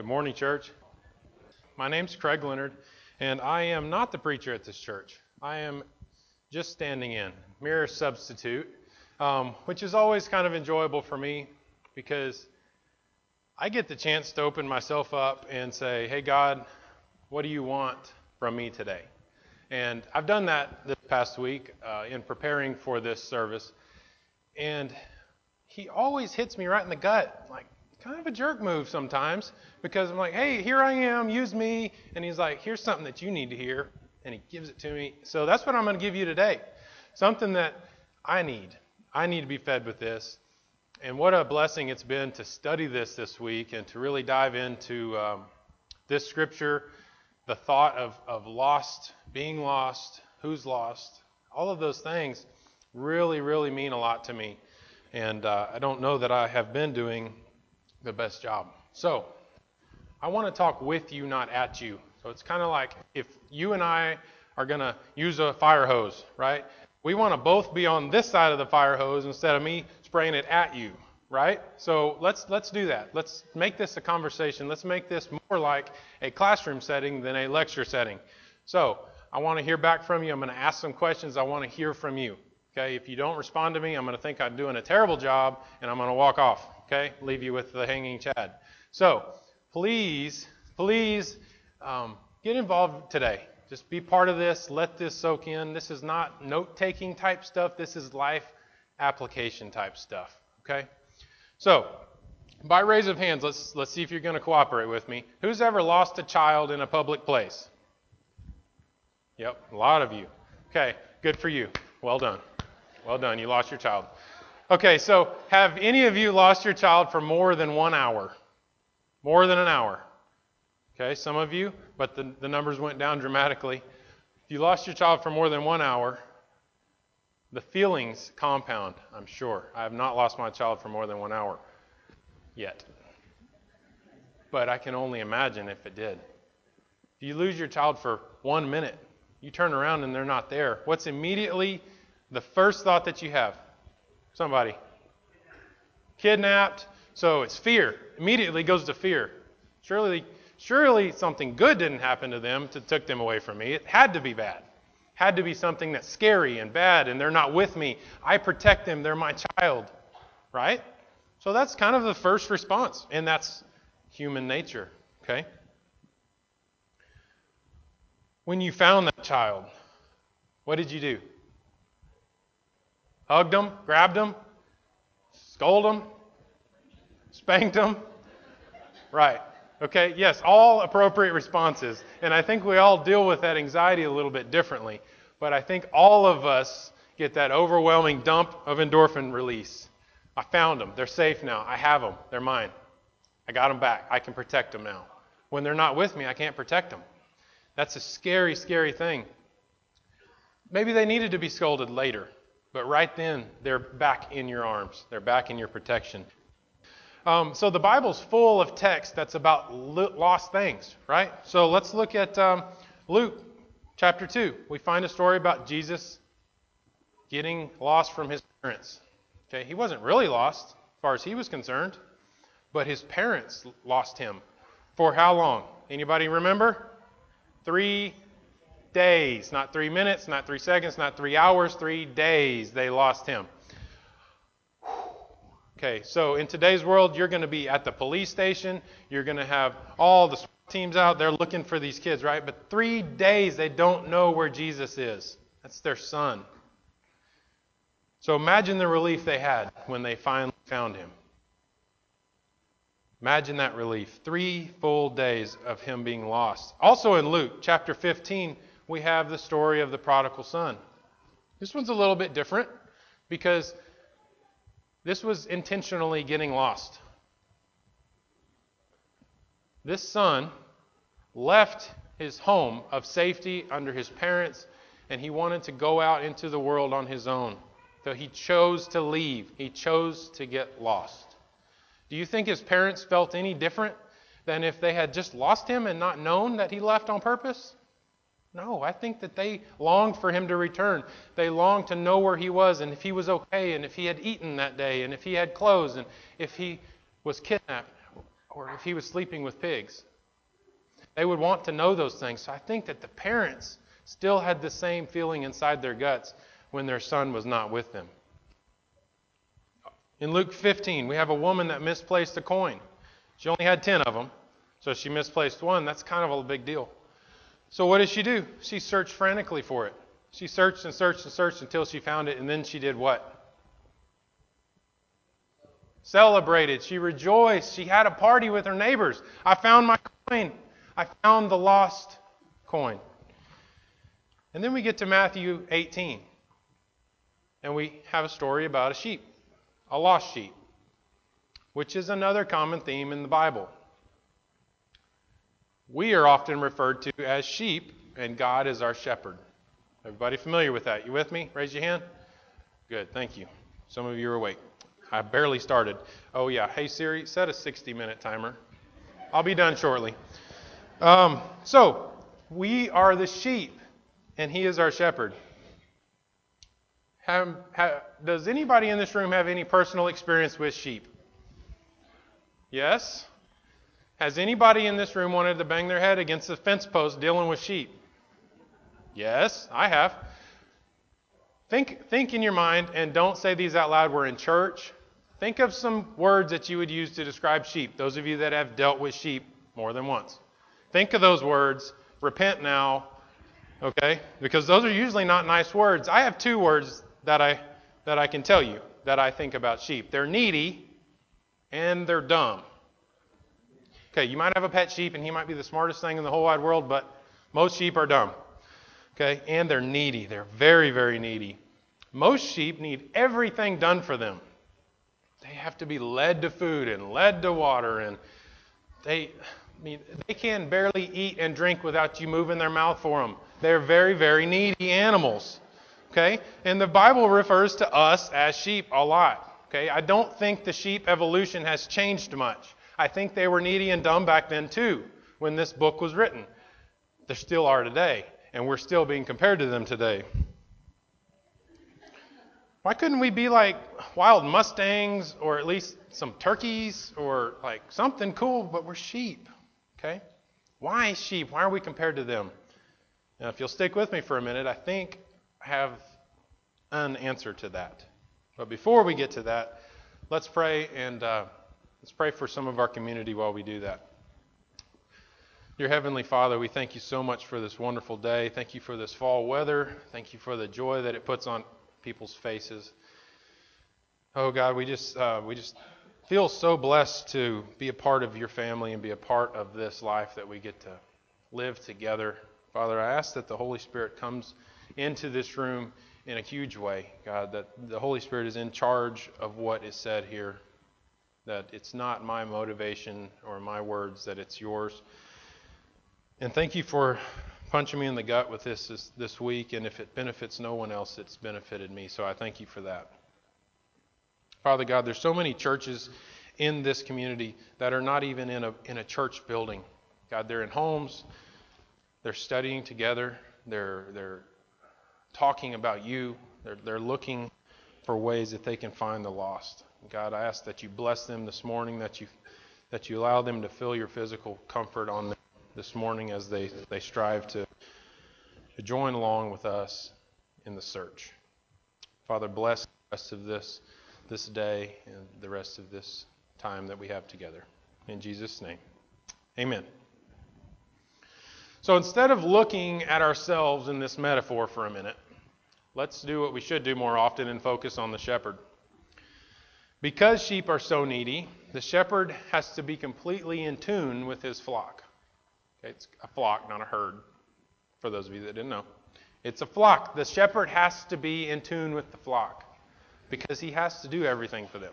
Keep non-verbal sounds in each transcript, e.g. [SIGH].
Good morning, church. My name's Craig Leonard, and I am not the preacher at this church. I am just standing in, mere substitute, um, which is always kind of enjoyable for me because I get the chance to open myself up and say, Hey, God, what do you want from me today? And I've done that this past week uh, in preparing for this service. And he always hits me right in the gut, like kind of a jerk move sometimes, because I'm like, hey, here I am, use me. And he's like, here's something that you need to hear. And he gives it to me. So that's what I'm going to give you today. Something that I need. I need to be fed with this. And what a blessing it's been to study this this week and to really dive into um, this scripture, the thought of, of lost, being lost, who's lost, all of those things really, really mean a lot to me. And uh, I don't know that I have been doing the best job. So, I want to talk with you, not at you. So, it's kind of like if you and I are going to use a fire hose, right? We want to both be on this side of the fire hose instead of me spraying it at you, right? So let's let's do that. Let's make this a conversation. Let's make this more like a classroom setting than a lecture setting. So I want to hear back from you. I'm going to ask some questions. I want to hear from you. Okay? If you don't respond to me, I'm going to think I'm doing a terrible job and I'm going to walk off. Okay? Leave you with the hanging chad. So please, please um, get involved today. Just be part of this. Let this soak in. This is not note taking type stuff. This is life application type stuff. Okay? So, by raise of hands, let's, let's see if you're going to cooperate with me. Who's ever lost a child in a public place? Yep, a lot of you. Okay, good for you. Well done. Well done. You lost your child. Okay, so have any of you lost your child for more than one hour? More than an hour. Okay, some of you, but the, the numbers went down dramatically. If you lost your child for more than one hour, the feelings compound, I'm sure. I have not lost my child for more than one hour yet. But I can only imagine if it did. If you lose your child for one minute, you turn around and they're not there. What's immediately the first thought that you have? Somebody. Kidnapped. So it's fear. Immediately goes to fear. Surely, surely something good didn't happen to them to took them away from me. It had to be bad had to be something that's scary and bad, and they're not with me. I protect them, they're my child. Right? So that's kind of the first response, and that's human nature. Okay? When you found that child, what did you do? Hugged them, grabbed them, scolded them, spanked them? Right. Okay, yes, all appropriate responses. And I think we all deal with that anxiety a little bit differently. But I think all of us get that overwhelming dump of endorphin release. I found them. They're safe now. I have them. They're mine. I got them back. I can protect them now. When they're not with me, I can't protect them. That's a scary, scary thing. Maybe they needed to be scolded later, but right then, they're back in your arms. They're back in your protection. Um, so the Bible's full of text that's about lost things, right? So let's look at um, Luke chapter 2. We find a story about Jesus getting lost from his parents. Okay, he wasn't really lost as far as he was concerned, but his parents lost him. For how long? Anybody remember? Three days. Not three minutes, not three seconds, not three hours, three days they lost him. Okay, so in today's world, you're going to be at the police station. You're going to have all the teams out They're looking for these kids, right? But three days they don't know where Jesus is. That's their son. So imagine the relief they had when they finally found him. Imagine that relief. Three full days of him being lost. Also in Luke chapter 15, we have the story of the prodigal son. This one's a little bit different because this was intentionally getting lost. This son left his home of safety under his parents and he wanted to go out into the world on his own. So he chose to leave, he chose to get lost. Do you think his parents felt any different than if they had just lost him and not known that he left on purpose? No, I think that they longed for him to return. They longed to know where he was and if he was okay and if he had eaten that day and if he had clothes and if he was kidnapped. or if he was sleeping with pigs. They would want to know those things. So I think that the parents still had the same feeling inside their guts when their son was not with them. In Luke 15, we have a woman that misplaced a coin. She only had 10 of them, so she misplaced one. That's kind of a big deal. So what did she do? She searched frantically for it. She searched and searched and searched until she found it, and then she did what? Celebrated. She rejoiced. She had a party with her neighbors. I found my coin. I found the lost coin. And then we get to Matthew 18, and we have a story about a sheep, a lost sheep, which is another common theme in the Bible. We are often referred to as sheep, and God is our shepherd. Everybody familiar with that? You with me? Raise your hand. Good, thank you. Some of you are awake. I barely started. Oh, yeah. Hey, Siri, set a 60 minute timer. I'll be done shortly. Um, so, we are the sheep, and He is our shepherd. Have, have, does anybody in this room have any personal experience with sheep? Yes? Has anybody in this room wanted to bang their head against the fence post dealing with sheep? Yes, I have. Think, think in your mind, and don't say these out loud. We're in church. Think of some words that you would use to describe sheep, those of you that have dealt with sheep more than once. Think of those words. Repent now, okay? Because those are usually not nice words. I have two words that I, that I can tell you that I think about sheep they're needy and they're dumb. Okay, you might have a pet sheep and he might be the smartest thing in the whole wide world, but most sheep are dumb. Okay, and they're needy. They're very, very needy. Most sheep need everything done for them. They have to be led to food and led to water, and they, I mean, they can barely eat and drink without you moving their mouth for them. They're very, very needy animals. Okay, and the Bible refers to us as sheep a lot. Okay, I don't think the sheep evolution has changed much. I think they were needy and dumb back then too, when this book was written. They still are today, and we're still being compared to them today. Why couldn't we be like wild mustangs or at least some turkeys or like something cool, but we're sheep? Okay? Why sheep? Why are we compared to them? Now, if you'll stick with me for a minute, I think I have an answer to that. But before we get to that, let's pray and. Uh, Let's pray for some of our community while we do that. Dear Heavenly Father, we thank you so much for this wonderful day. Thank you for this fall weather. Thank you for the joy that it puts on people's faces. Oh God, we just uh, we just feel so blessed to be a part of your family and be a part of this life that we get to live together. Father, I ask that the Holy Spirit comes into this room in a huge way, God, that the Holy Spirit is in charge of what is said here that it's not my motivation or my words, that it's yours. And thank you for punching me in the gut with this, this this, week. And if it benefits no one else, it's benefited me. So I thank you for that. Father God, there's so many churches in this community that are not even in a in a church building. God, they're in homes. They're studying together. They're they're talking about you. They're they're looking for ways that they can find the lost. God, I ask that you bless them this morning, that you that you allow them to feel your physical comfort on them this morning as they, they strive to, to join along with us in the search. Father, bless the rest of this this day and the rest of this time that we have together. In Jesus' name. Amen. So instead of looking at ourselves in this metaphor for a minute, let's do what we should do more often and focus on the shepherd. Because sheep are so needy, the shepherd has to be completely in tune with his flock. Okay, it's a flock, not a herd, for those of you that didn't know. It's a flock. The shepherd has to be in tune with the flock because he has to do everything for them.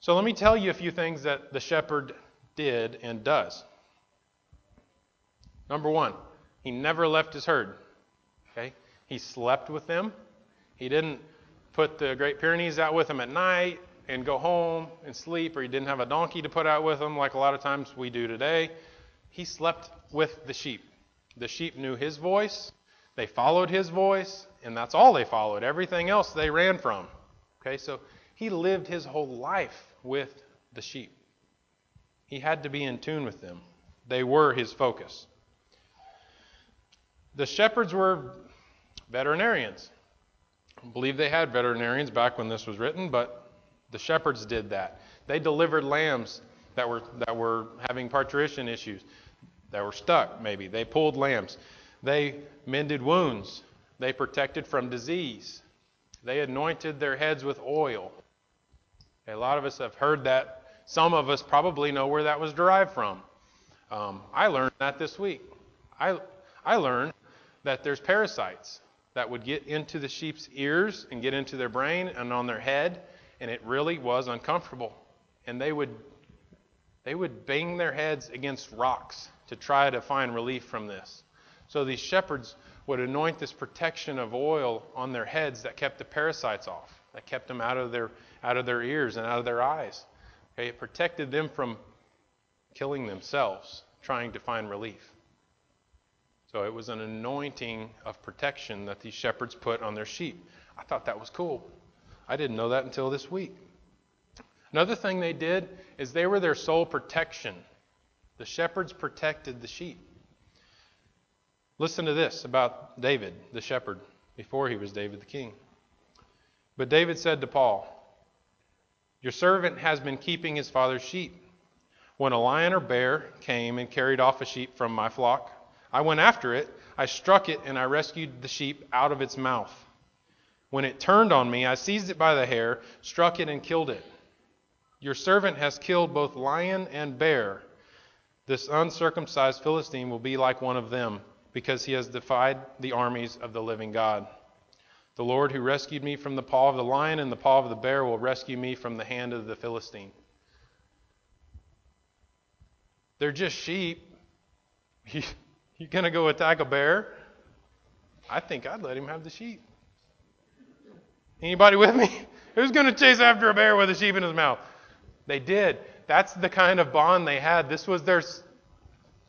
So let me tell you a few things that the shepherd did and does. Number one, he never left his herd. Okay? He slept with them. He didn't put the Great Pyrenees out with him at night and go home and sleep, or he didn't have a donkey to put out with him like a lot of times we do today. He slept with the sheep. The sheep knew his voice, they followed his voice, and that's all they followed. Everything else they ran from. Okay, so he lived his whole life with the sheep. He had to be in tune with them. They were his focus. The shepherds were veterinarians. I believe they had veterinarians back when this was written, but the shepherds did that. They delivered lambs that were that were having parturition issues, that were stuck maybe. They pulled lambs. They mended wounds. They protected from disease. They anointed their heads with oil. A lot of us have heard that. Some of us probably know where that was derived from. Um, I learned that this week. I, I learned that there's parasites that would get into the sheep's ears and get into their brain and on their head, and it really was uncomfortable. And they would they would bang their heads against rocks to try to find relief from this. So these shepherds would anoint this protection of oil on their heads that kept the parasites off, that kept them out of their out of their ears and out of their eyes. Okay, it protected them from killing themselves trying to find relief. So it was an anointing of protection that these shepherds put on their sheep. I thought that was cool. I didn't know that until this week. Another thing they did is they were their sole protection. The shepherds protected the sheep. Listen to this about David, the shepherd, before he was David the king. But David said to Saul, Your servant has been keeping his father's sheep. When a lion or bear came and carried off a sheep from my flock, I went after it, I struck it, and I rescued the sheep out of its mouth. When it turned on me, I seized it by the hair, struck it, and killed it. Your servant has killed both lion and bear. This uncircumcised Philistine will be like one of them, because he has defied the armies of the living God. The Lord who rescued me from the paw of the lion and the paw of the bear will rescue me from the hand of the Philistine. They're just sheep. [LAUGHS] You, are going to go attack a bear? I think I'd let him have the sheep. Anybody with me? [LAUGHS] Who's going to chase after a bear with a sheep in his mouth? They did. That's the kind of bond they had. This was their,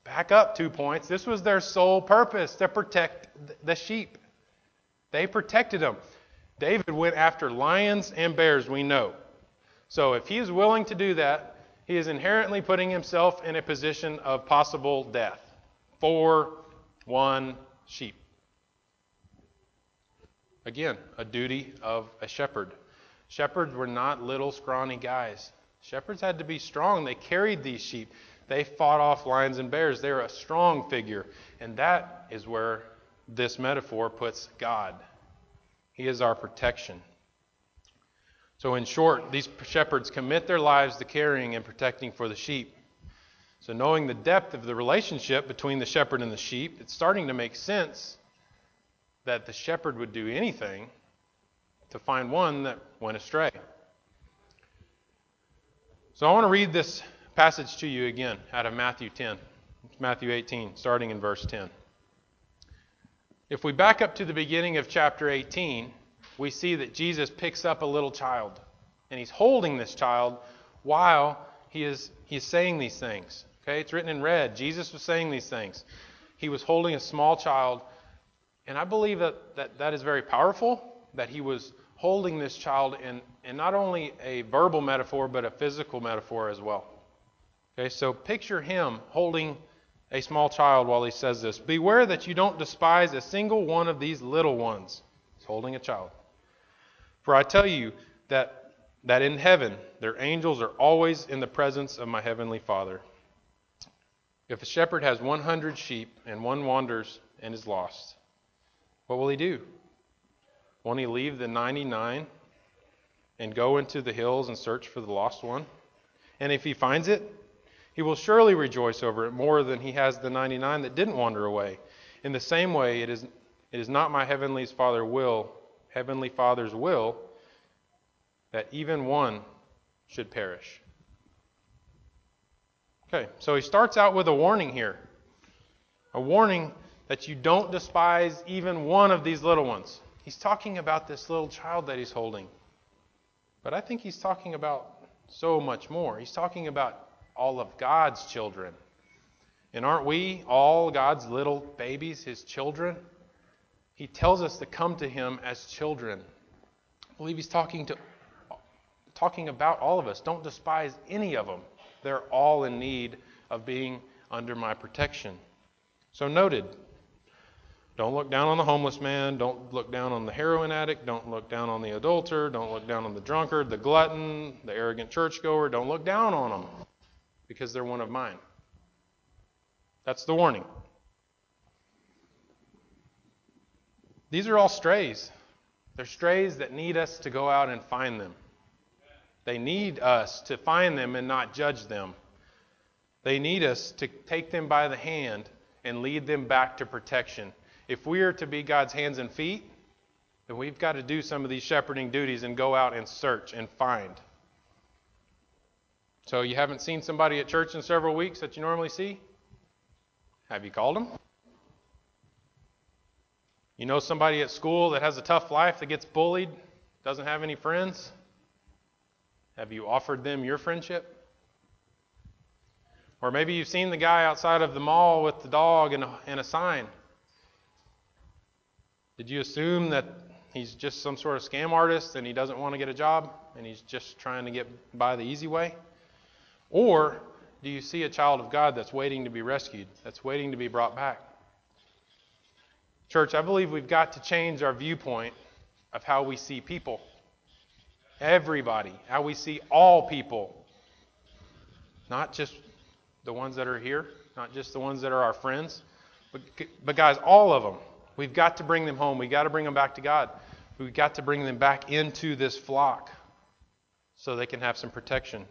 back up two points, this was their sole purpose to protect the sheep. They protected them. David went after lions and bears, we know. So if he is willing to do that, he is inherently putting himself in a position of possible death for one sheep. Again, a duty of a shepherd. Shepherds were not little, scrawny guys. Shepherds had to be strong. They carried these sheep. They fought off lions and bears. They're a strong figure. And that is where this metaphor puts God. He is our protection. So, in short, these shepherds commit their lives to caring and protecting for the sheep. So, knowing the depth of the relationship between the shepherd and the sheep, it's starting to make sense that the shepherd would do anything to find one that went astray. So, I want to read this passage to you again out of Matthew 10. Matthew 18, starting in verse 10. If we back up to the beginning of chapter 18, we see that Jesus picks up a little child, and he's holding this child while he is, he is saying these things. Okay, it's written in red. Jesus was saying these things. He was holding a small child, and I believe that that, that is very powerful, that he was holding this child in, in not only a verbal metaphor, but a physical metaphor as well. Okay, so picture him holding a small child while he says this. Beware that you don't despise a single one of these little ones. He's holding a child. For I tell you that, that in heaven their angels are always in the presence of my heavenly Father. If a shepherd has 100 sheep and one wanders and is lost, what will he do? Won't he leave the 99 and go into the hills and search for the lost one? And if he finds it, he will surely rejoice over it more than he has the 99 that didn't wander away. In the same way, it is, it is not my heavenly Father will Heavenly Father's will that even one should perish. Okay, so he starts out with a warning here. A warning that you don't despise even one of these little ones. He's talking about this little child that he's holding. But I think he's talking about so much more. He's talking about all of God's children. And aren't we all God's little babies, his children? he tells us to come to him as children. I believe he's talking to talking about all of us. Don't despise any of them. They're all in need of being under my protection. So, noted. Don't look down on the homeless man. Don't look down on the heroin addict. Don't look down on the adulterer. Don't look down on the drunkard, the glutton, the arrogant churchgoer. Don't look down on them because they're one of mine. That's the warning. These are all strays. They're strays that need us to go out and find them. They need us to find them and not judge them. They need us to take them by the hand and lead them back to protection. If we are to be God's hands and feet, then we've got to do some of these shepherding duties and go out and search and find. So, you haven't seen somebody at church in several weeks that you normally see? Have you called them? You know somebody at school that has a tough life that gets bullied, doesn't have any friends? Have you offered them your friendship? Or maybe you've seen the guy outside of the mall with the dog and a, and a sign. Did you assume that he's just some sort of scam artist and he doesn't want to get a job and he's just trying to get by the easy way? Or do you see a child of God that's waiting to be rescued, that's waiting to be brought back? Church, I believe we've got to change our viewpoint of how we see people. Everybody, how we see all people. Not just the ones that are here, not just the ones that are our friends, but, but guys, all of them. We've got to bring them home. We've got to bring them back to God. We've got to bring them back into this flock so they can have some protection.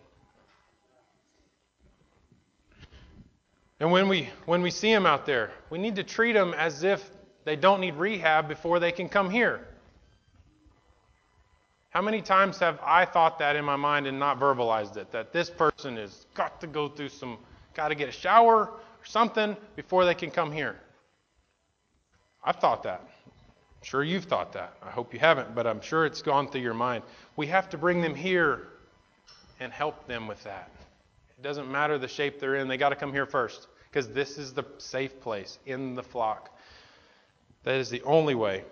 And when we, when we see them out there, we need to treat them as if they don't need rehab before they can come here. How many times have I thought that in my mind and not verbalized it? That this person has got to go through some, got to get a shower or something before they can come here. I've thought that. I'm sure you've thought that. I hope you haven't, but I'm sure it's gone through your mind. We have to bring them here and help them with that. It doesn't matter the shape they're in, they got to come here first because this is the safe place in the flock. That is the only way.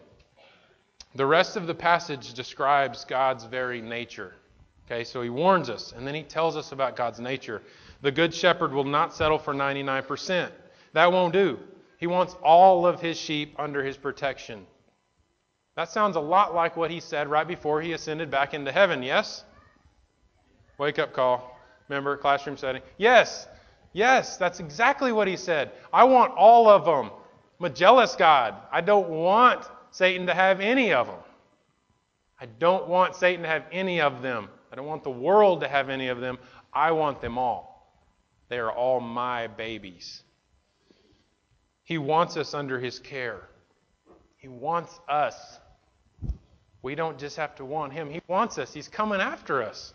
The rest of the passage describes God's very nature. Okay, so he warns us, and then he tells us about God's nature. The good shepherd will not settle for 99%. That won't do. He wants all of his sheep under his protection. That sounds a lot like what he said right before he ascended back into heaven, yes? Wake up call. Remember, classroom setting? Yes, yes, that's exactly what he said. I want all of them. I'm a jealous God. I don't want Satan to have any of them. I don't want Satan to have any of them. I don't want the world to have any of them. I want them all. They are all my babies. He wants us under His care. He wants us. We don't just have to want Him, He wants us. He's coming after us.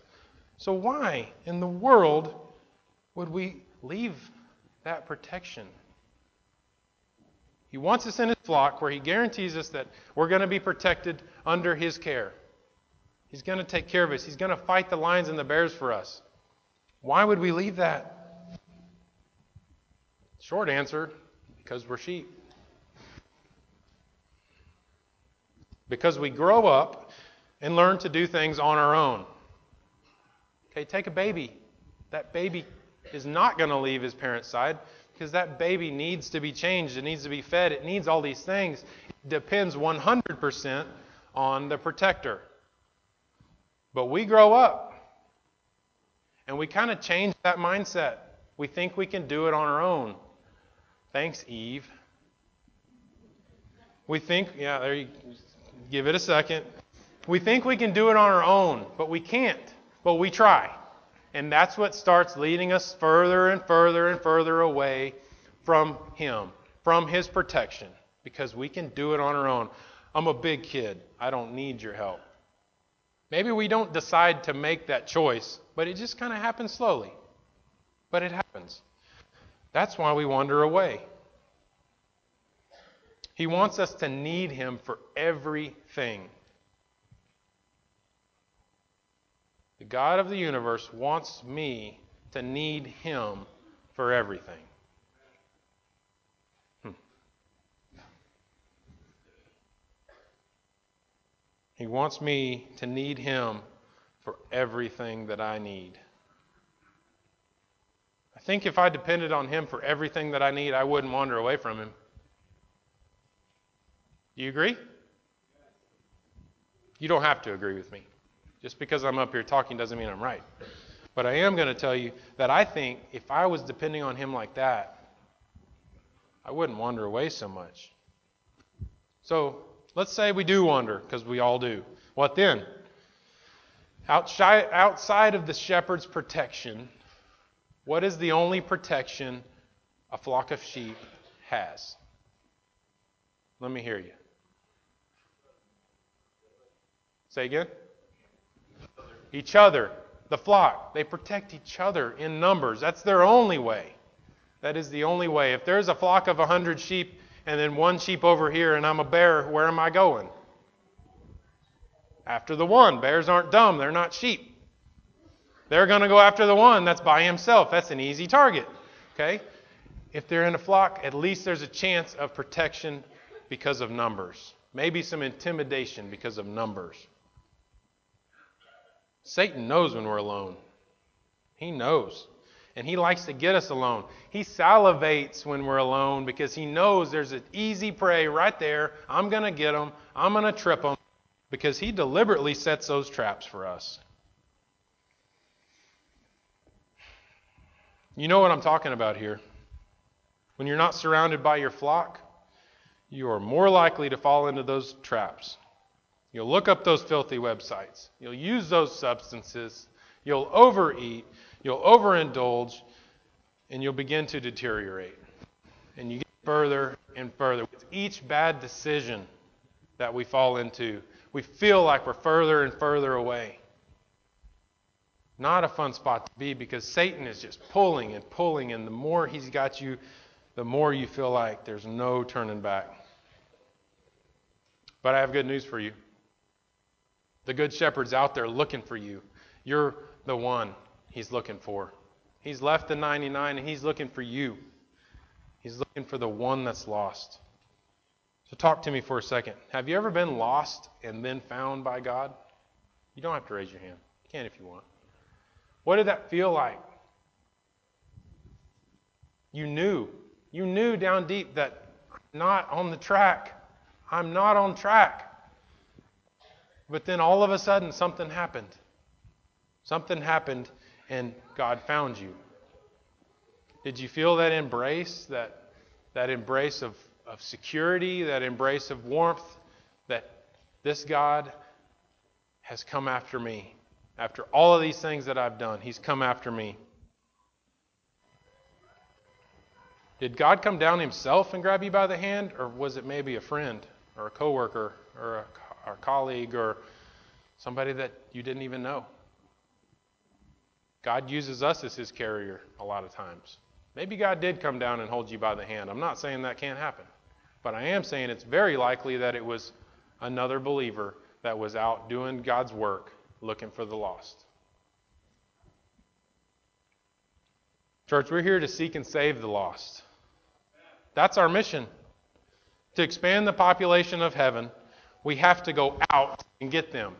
So, why in the world would we leave that protection? He wants us in His flock where He guarantees us that we're going to be protected under His care. He's going to take care of us, He's going to fight the lions and the bears for us. Why would we leave that? Short answer because we're sheep. Because we grow up and learn to do things on our own. Okay, take a baby. That baby is not going to leave his parent's side because that baby needs to be changed. It needs to be fed. It needs all these things. It depends 100% on the protector. But we grow up and we kind of change that mindset. We think we can do it on our own. Thanks, Eve. We think, yeah, there you give it a second. We think we can do it on our own, but we can't. But we try. And that's what starts leading us further and further and further away from Him, from His protection, because we can do it on our own. I'm a big kid. I don't need your help. Maybe we don't decide to make that choice, but it just kind of happens slowly. But it happens. That's why we wander away. He wants us to need Him for everything. The God of the universe wants me to need Him for everything. Hmm. He wants me to need Him for everything that I need. I think if I depended on Him for everything that I need, I wouldn't wander away from Him. Do you agree? You don't have to agree with me. Just because I'm up here talking doesn't mean I'm right. But I am going to tell you that I think if I was depending on Him like that, I wouldn't wander away so much. So let's say we do wander, because we all do. What then? Outside, of the shepherd's protection, what is the only protection a flock of sheep has? Let me hear you. Say again? Each other. The flock. They protect each other in numbers. That's their only way. That is the only way. If there's a flock of a hundred sheep and then one sheep over here and I'm a bear, where am I going? After the one. Bears aren't dumb, they're not sheep. They're going to go after the one that's by himself. That's an easy target. Okay? If they're in a flock, at least there's a chance of protection because of numbers. Maybe some intimidation because of numbers. Satan knows when we're alone. He knows. And he likes to get us alone. He salivates when we're alone because he knows there's an easy prey right there. I'm going to get him. I'm going to trip him because he deliberately sets those traps for us. You know what I'm talking about here. When you're not surrounded by your flock, you are more likely to fall into those traps. You'll look up those filthy websites. You'll use those substances. You'll overeat. You'll overindulge. And you'll begin to deteriorate. And you get further and further. With each bad decision that we fall into, we feel like we're further and further away. Not a fun spot to be because Satan is just pulling and pulling, and the more he's got you, the more you feel like there's no turning back. But I have good news for you. The Good Shepherd's out there looking for you. You're the one he's looking for. He's left the 99 and he's looking for you. He's looking for the one that's lost. So, talk to me for a second. Have you ever been lost and then found by God? You don't have to raise your hand. You can if you want. What did that feel like? You knew. You knew down deep that I'm not on the track. I'm not on track. But then all of a sudden, something happened. Something happened, and God found you. Did you feel that embrace, that, that embrace of, of security, that embrace of warmth, that this God has come after me? After all of these things that I've done, He's come after me. Did God come down Himself and grab you by the hand, or was it maybe a friend or a coworker or a or colleague or somebody that you didn't even know. God uses us as his carrier a lot of times. Maybe God did come down and hold you by the hand. I'm not saying that can't happen. But I am saying it's very likely that it was another believer that was out doing God's work looking for the lost. Church, we're here to seek and save the lost. That's our mission to expand the population of heaven we have to go out and get them.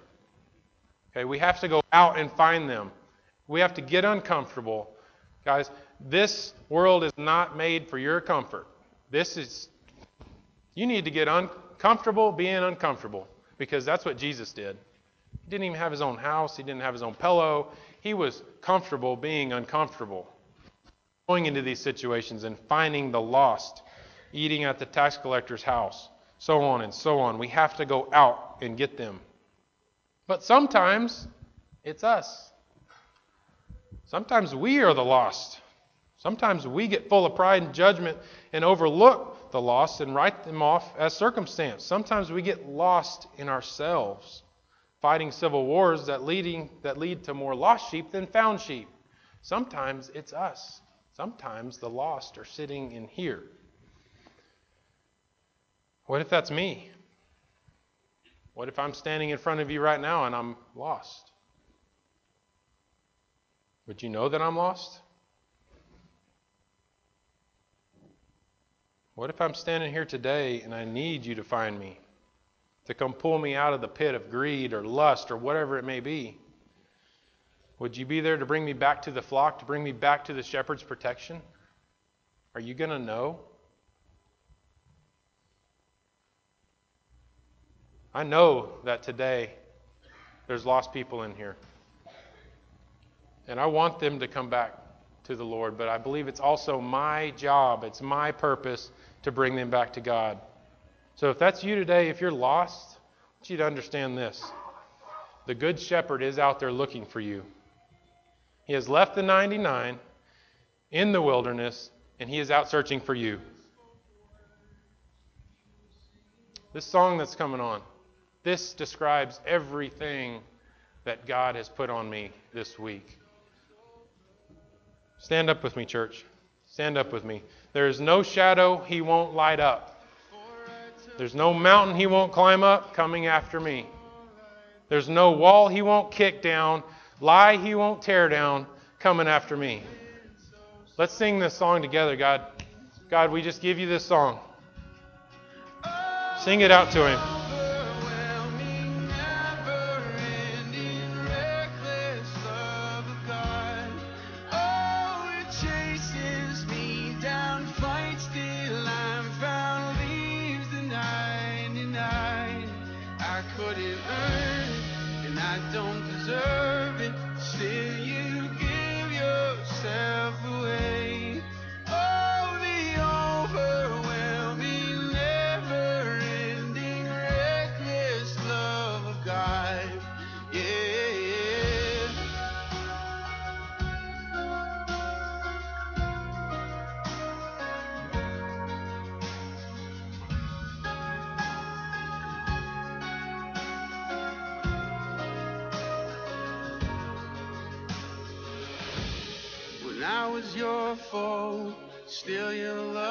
Okay, we have to go out and find them. We have to get uncomfortable. Guys, this world is not made for your comfort. This is, you need to get uncomfortable being uncomfortable because that's what Jesus did. He didn't even have his own house, he didn't have his own pillow. He was comfortable being uncomfortable. Going into these situations and finding the lost, eating at the tax collector's house, so on and so on. We have to go out and get them. But sometimes it's us. Sometimes we are the lost. Sometimes we get full of pride and judgment and overlook the lost and write them off as circumstance. Sometimes we get lost in ourselves, fighting civil wars that leading that lead to more lost sheep than found sheep. Sometimes it's us. Sometimes the lost are sitting in here. What if that's me? What if I'm standing in front of you right now and I'm lost? Would you know that I'm lost? What if I'm standing here today and I need you to find me? To come pull me out of the pit of greed or lust or whatever it may be? Would you be there to bring me back to the flock, to bring me back to the shepherd's protection? Are you going to know? I know that today there's lost people in here. And I want them to come back to the Lord, but I believe it's also my job, it's my purpose to bring them back to God. So if that's you today, if you're lost, I want you to understand this. The Good Shepherd is out there looking for you. He has left the 99 in the wilderness, and he is out searching for you. This song that's coming on, this describes everything that God has put on me this week. Stand up with me, church. Stand up with me. There is no shadow he won't light up. There's no mountain he won't climb up coming after me. There's no wall he won't kick down, lie he won't tear down coming after me. Let's sing this song together, God. God, we just give you this song. Sing it out to him. never. Still, your love.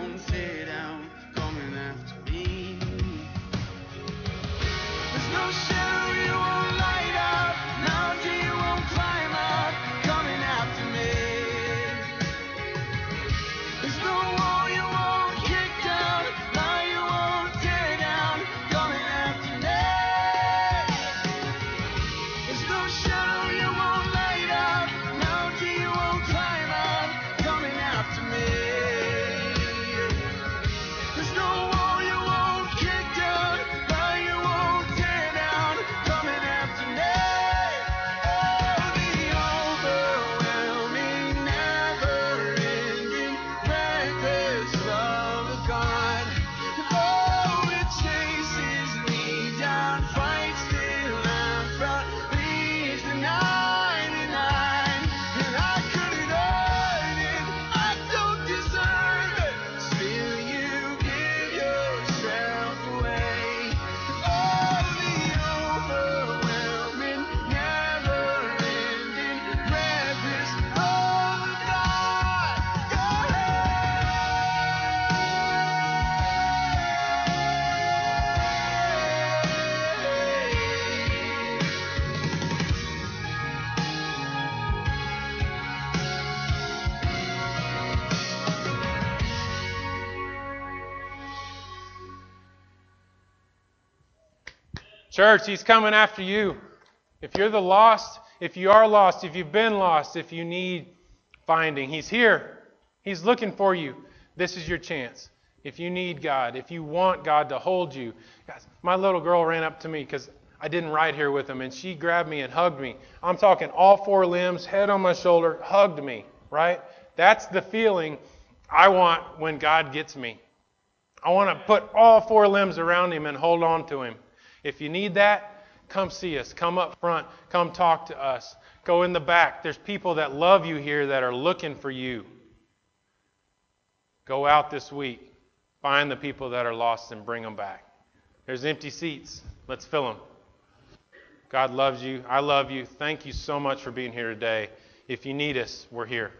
Church, He's coming after you. If you're the lost, if you are lost, if you've been lost, if you need finding, He's here. He's looking for you. This is your chance. If you need God, if you want God to hold you. Guys, my little girl ran up to me because I didn't ride here with him, and she grabbed me and hugged me. I'm talking all four limbs, head on my shoulder, hugged me, right? That's the feeling I want when God gets me. I want to put all four limbs around him and hold on to him. If you need that, come see us. Come up front. Come talk to us. Go in the back. There's people that love you here that are looking for you. Go out this week. Find the people that are lost and bring them back. There's empty seats. Let's fill them. God loves you. I love you. Thank you so much for being here today. If you need us, we're here.